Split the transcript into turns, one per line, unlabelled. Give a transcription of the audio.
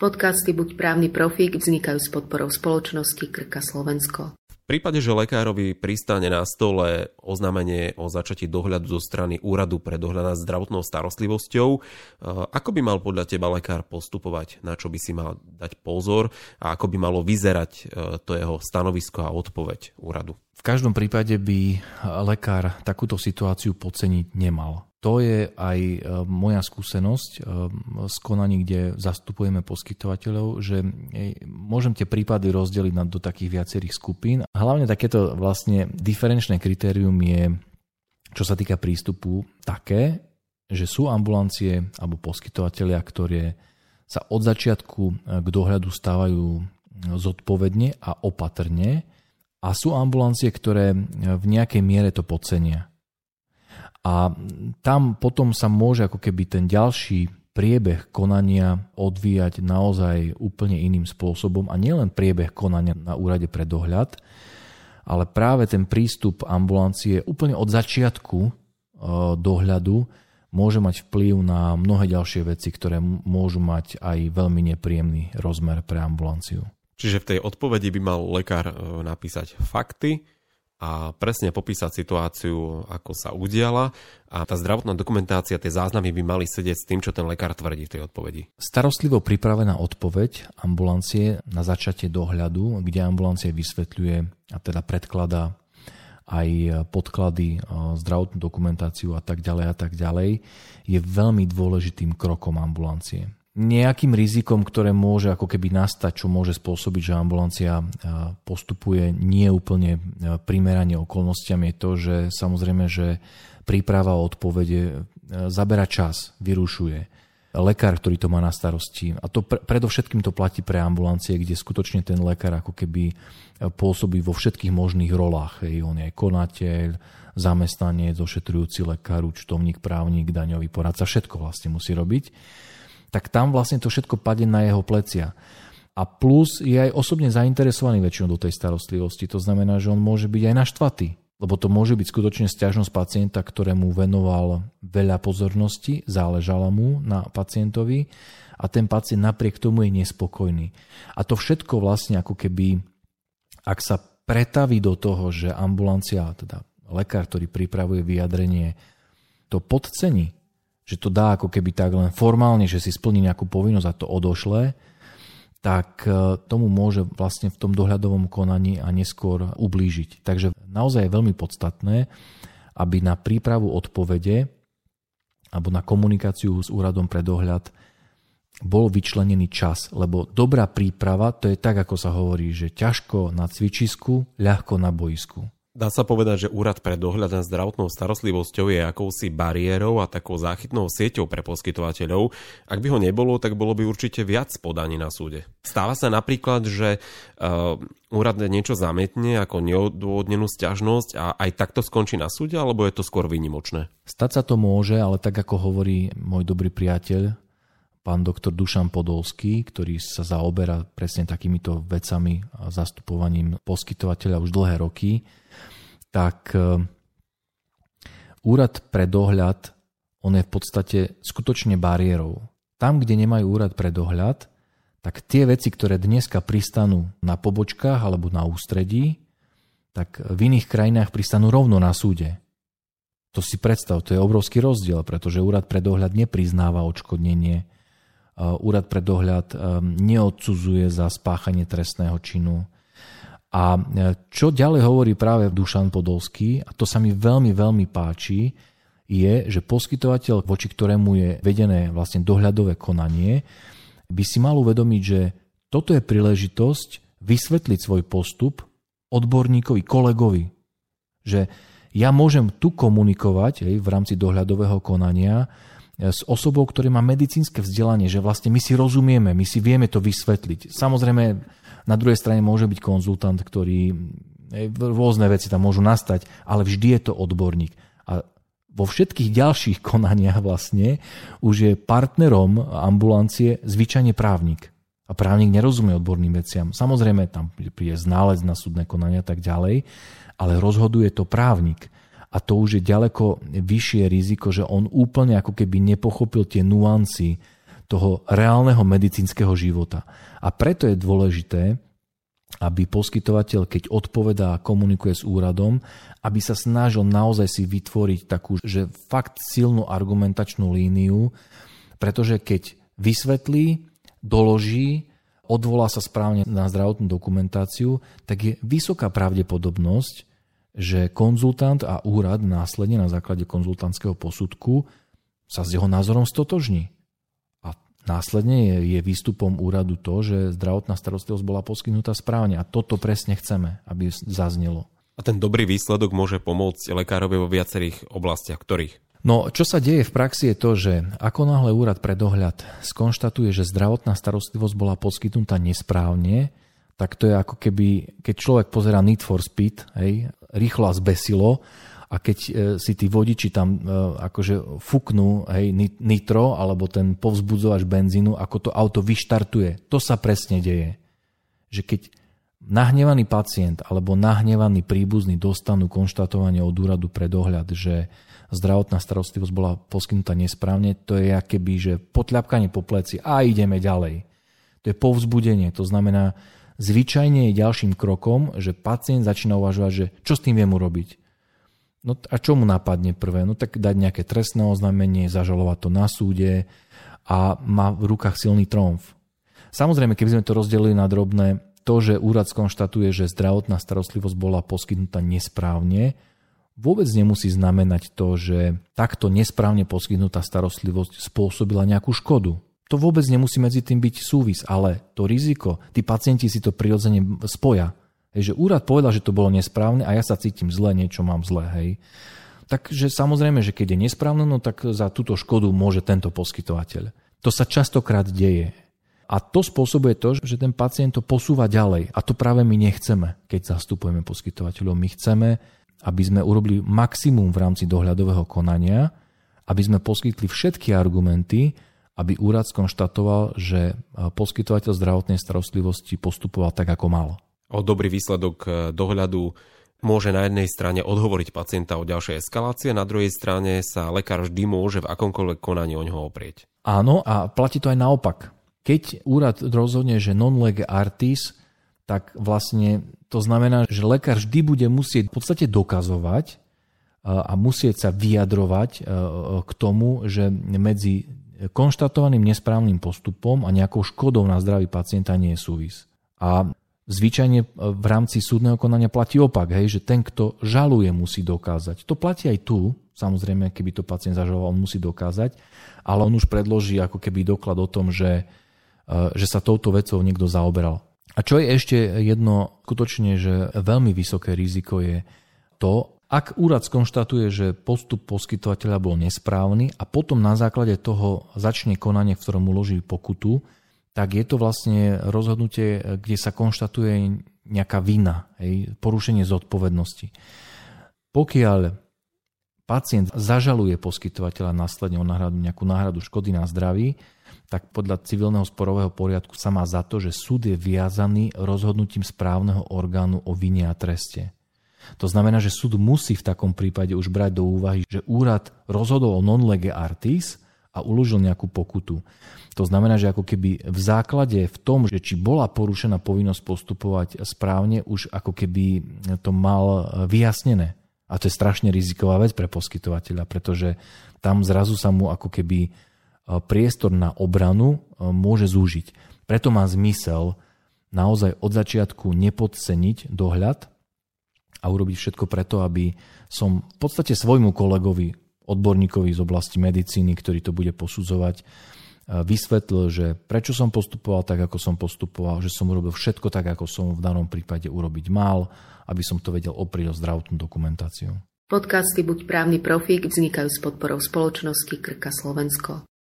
Podcasty Buď právny profík vznikajú s podporou spoločnosti Krka Slovensko.
V prípade, že lekárovi pristane na stole oznámenie o začatí dohľadu zo strany Úradu pre dohľad nad zdravotnou starostlivosťou, e, ako by mal podľa teba lekár postupovať, na čo by si mal dať pozor a ako by malo vyzerať e, to jeho stanovisko a odpoveď úradu?
V každom prípade by lekár takúto situáciu podceniť nemal. To je aj e, moja skúsenosť e, z konaní, kde zastupujeme poskytovateľov, že e, môžem tie prípady rozdeliť do takých viacerých skupín. Hlavne takéto vlastne diferenčné kritérium je, čo sa týka prístupu, také, že sú ambulancie alebo poskytovateľia, ktoré sa od začiatku k dohľadu stávajú zodpovedne a opatrne a sú ambulancie, ktoré v nejakej miere to podcenia. A tam potom sa môže ako keby ten ďalší priebeh konania odvíjať naozaj úplne iným spôsobom a nielen priebeh konania na úrade pre dohľad, ale práve ten prístup ambulancie úplne od začiatku e, dohľadu môže mať vplyv na mnohé ďalšie veci, ktoré môžu mať aj veľmi nepríjemný rozmer pre ambulanciu.
Čiže v tej odpovedi by mal lekár e, napísať fakty, a presne popísať situáciu, ako sa udiala a tá zdravotná dokumentácia, tie záznamy by mali sedieť s tým, čo ten lekár tvrdí v tej odpovedi.
Starostlivo pripravená odpoveď ambulancie na začatie dohľadu, kde ambulancia vysvetľuje a teda predkladá aj podklady, zdravotnú dokumentáciu a tak ďalej a tak ďalej, je veľmi dôležitým krokom ambulancie nejakým rizikom, ktoré môže ako keby nastať, čo môže spôsobiť, že ambulancia postupuje nie úplne primerane okolnostiam, je to, že samozrejme, že príprava o odpovede zabera čas, vyrušuje. Lekár, ktorý to má na starosti. A to pre, predovšetkým to platí pre ambulancie, kde skutočne ten lekár ako keby pôsobí vo všetkých možných rolách. Hej. On je konateľ, zamestnanec, ošetrujúci lekár, účtovník, právnik, daňový poradca, všetko vlastne musí robiť tak tam vlastne to všetko padne na jeho plecia. A plus je aj osobne zainteresovaný väčšinou do tej starostlivosti. To znamená, že on môže byť aj naštvatý. Lebo to môže byť skutočne stiažnosť pacienta, ktorému venoval veľa pozornosti, záležala mu na pacientovi a ten pacient napriek tomu je nespokojný. A to všetko vlastne ako keby, ak sa pretaví do toho, že ambulancia, teda lekár, ktorý pripravuje vyjadrenie, to podcení, že to dá ako keby tak len formálne, že si splní nejakú povinnosť a to odošle, tak e, tomu môže vlastne v tom dohľadovom konaní a neskôr ublížiť. Takže naozaj je veľmi podstatné, aby na prípravu odpovede alebo na komunikáciu s úradom pre dohľad bol vyčlenený čas, lebo dobrá príprava to je tak, ako sa hovorí, že ťažko na cvičisku, ľahko na boisku.
Dá sa povedať, že Úrad pre dohľad nad zdravotnou starostlivosťou je akousi bariérou a takou záchytnou sieťou pre poskytovateľov. Ak by ho nebolo, tak bolo by určite viac podaní na súde. Stáva sa napríklad, že uh, úrad niečo zamietne ako neodôvodnenú stiažnosť a aj takto skončí na súde, alebo je to skôr výnimočné?
Stať sa to môže, ale tak ako hovorí môj dobrý priateľ, pán doktor Dušan Podolský, ktorý sa zaoberá presne takýmito vecami a zastupovaním poskytovateľa už dlhé roky, tak e, úrad pre dohľad, on je v podstate skutočne bariérou. Tam, kde nemajú úrad pre dohľad, tak tie veci, ktoré dneska pristanú na pobočkách alebo na ústredí, tak v iných krajinách pristanú rovno na súde. To si predstav, to je obrovský rozdiel, pretože úrad pre dohľad nepriznáva odškodnenie, úrad pre dohľad e, neodsudzuje za spáchanie trestného činu, a e, čo ďalej hovorí práve Dušan Podolský, a to sa mi veľmi, veľmi páči, je, že poskytovateľ, voči ktorému je vedené vlastne dohľadové konanie, by si mal uvedomiť, že toto je príležitosť vysvetliť svoj postup odborníkovi, kolegovi. Že ja môžem tu komunikovať hej, v rámci dohľadového konania s osobou, ktorý má medicínske vzdelanie, že vlastne my si rozumieme, my si vieme to vysvetliť. Samozrejme, na druhej strane môže byť konzultant, ktorý rôzne veci tam môžu nastať, ale vždy je to odborník. A vo všetkých ďalších konaniach vlastne už je partnerom ambulancie zvyčajne právnik. A právnik nerozumie odborným veciam. Samozrejme, tam príde ználec na súdne konania a tak ďalej, ale rozhoduje to právnik. A to už je ďaleko vyššie riziko, že on úplne ako keby nepochopil tie nuancy toho reálneho medicínskeho života. A preto je dôležité, aby poskytovateľ, keď odpovedá a komunikuje s úradom, aby sa snažil naozaj si vytvoriť takú, že fakt silnú argumentačnú líniu, pretože keď vysvetlí, doloží, odvolá sa správne na zdravotnú dokumentáciu, tak je vysoká pravdepodobnosť, že konzultant a úrad následne na základe konzultantského posudku sa s jeho názorom stotožní. Následne je, je výstupom úradu to, že zdravotná starostlivosť bola poskytnutá správne a toto presne chceme, aby zaznelo.
A ten dobrý výsledok môže pomôcť lekárovi vo viacerých oblastiach, ktorých?
No, čo sa deje v praxi je to, že ako náhle úrad pre dohľad skonštatuje, že zdravotná starostlivosť bola poskytnutá nesprávne, tak to je ako keby, keď človek pozera Need for Speed, hej, rýchlo a zbesilo, a keď e, si tí vodiči tam e, akože fúknú hej, nitro alebo ten povzbudzovač benzínu, ako to auto vyštartuje. To sa presne deje. Že keď nahnevaný pacient alebo nahnevaný príbuzný dostanú konštatovanie od úradu pre dohľad, že zdravotná starostlivosť bola poskytnutá nesprávne, to je akéby, že potľapkanie po pleci a ideme ďalej. To je povzbudenie, to znamená, zvyčajne je ďalším krokom, že pacient začína uvažovať, že čo s tým viem urobiť No a čo mu napadne prvé? No tak dať nejaké trestné oznámenie, zažalovať to na súde a má v rukách silný tromf. Samozrejme, keby sme to rozdelili na drobné, to, že úrad skonštatuje, že zdravotná starostlivosť bola poskytnutá nesprávne, vôbec nemusí znamenať to, že takto nesprávne poskytnutá starostlivosť spôsobila nejakú škodu. To vôbec nemusí medzi tým byť súvis, ale to riziko, tí pacienti si to prirodzene spoja. Hej, že úrad povedal, že to bolo nesprávne a ja sa cítim zle, niečo mám zle, hej. Takže samozrejme, že keď je nesprávne, no tak za túto škodu môže tento poskytovateľ. To sa častokrát deje. A to spôsobuje to, že ten pacient to posúva ďalej. A to práve my nechceme, keď zastupujeme poskytovateľov. My chceme, aby sme urobili maximum v rámci dohľadového konania, aby sme poskytli všetky argumenty, aby úrad skonštatoval, že poskytovateľ zdravotnej starostlivosti postupoval tak, ako mal
o dobrý výsledok e, dohľadu môže na jednej strane odhovoriť pacienta o ďalšej eskalácie, na druhej strane sa lekár vždy môže v akomkoľvek konaní o ňoho oprieť.
Áno, a platí to aj naopak. Keď úrad rozhodne, že non lege artis, tak vlastne to znamená, že lekár vždy bude musieť v podstate dokazovať e, a musieť sa vyjadrovať e, k tomu, že medzi konštatovaným nesprávnym postupom a nejakou škodou na zdraví pacienta nie je súvis. A Zvyčajne e, v rámci súdneho konania platí opak, hej, že ten, kto žaluje, musí dokázať. To platí aj tu, samozrejme, keby to pacient zažaloval, on musí dokázať, ale on už predloží ako keby doklad o tom, že, e, že sa touto vecou niekto zaoberal. A čo je ešte jedno skutočne, že veľmi vysoké riziko je to, ak úrad skonštatuje, že postup poskytovateľa bol nesprávny a potom na základe toho začne konanie, v ktorom uloží pokutu, tak je to vlastne rozhodnutie, kde sa konštatuje nejaká vina, hej, porušenie zodpovednosti. Pokiaľ pacient zažaluje poskytovateľa následne o náhradu, nejakú náhradu škody na zdraví, tak podľa civilného sporového poriadku sa má za to, že súd je viazaný rozhodnutím správneho orgánu o vine a treste. To znamená, že súd musí v takom prípade už brať do úvahy, že úrad rozhodol o non lege artis a uložil nejakú pokutu. To znamená, že ako keby v základe v tom, že či bola porušená povinnosť postupovať správne, už ako keby to mal vyjasnené. A to je strašne riziková vec pre poskytovateľa, pretože tam zrazu sa mu ako keby e, priestor na obranu e, môže zúžiť. Preto má zmysel naozaj od začiatku nepodceniť dohľad a urobiť všetko preto, aby som v podstate svojmu kolegovi odborníkovi z oblasti medicíny, ktorý to bude posudzovať, vysvetlil, že prečo som postupoval tak, ako som postupoval, že som urobil všetko tak, ako som v danom prípade urobiť mal, aby som to vedel oprieť o zdravotnú dokumentáciu.
Podcasty Buď právny profík vznikajú s podporou spoločnosti Krka Slovensko.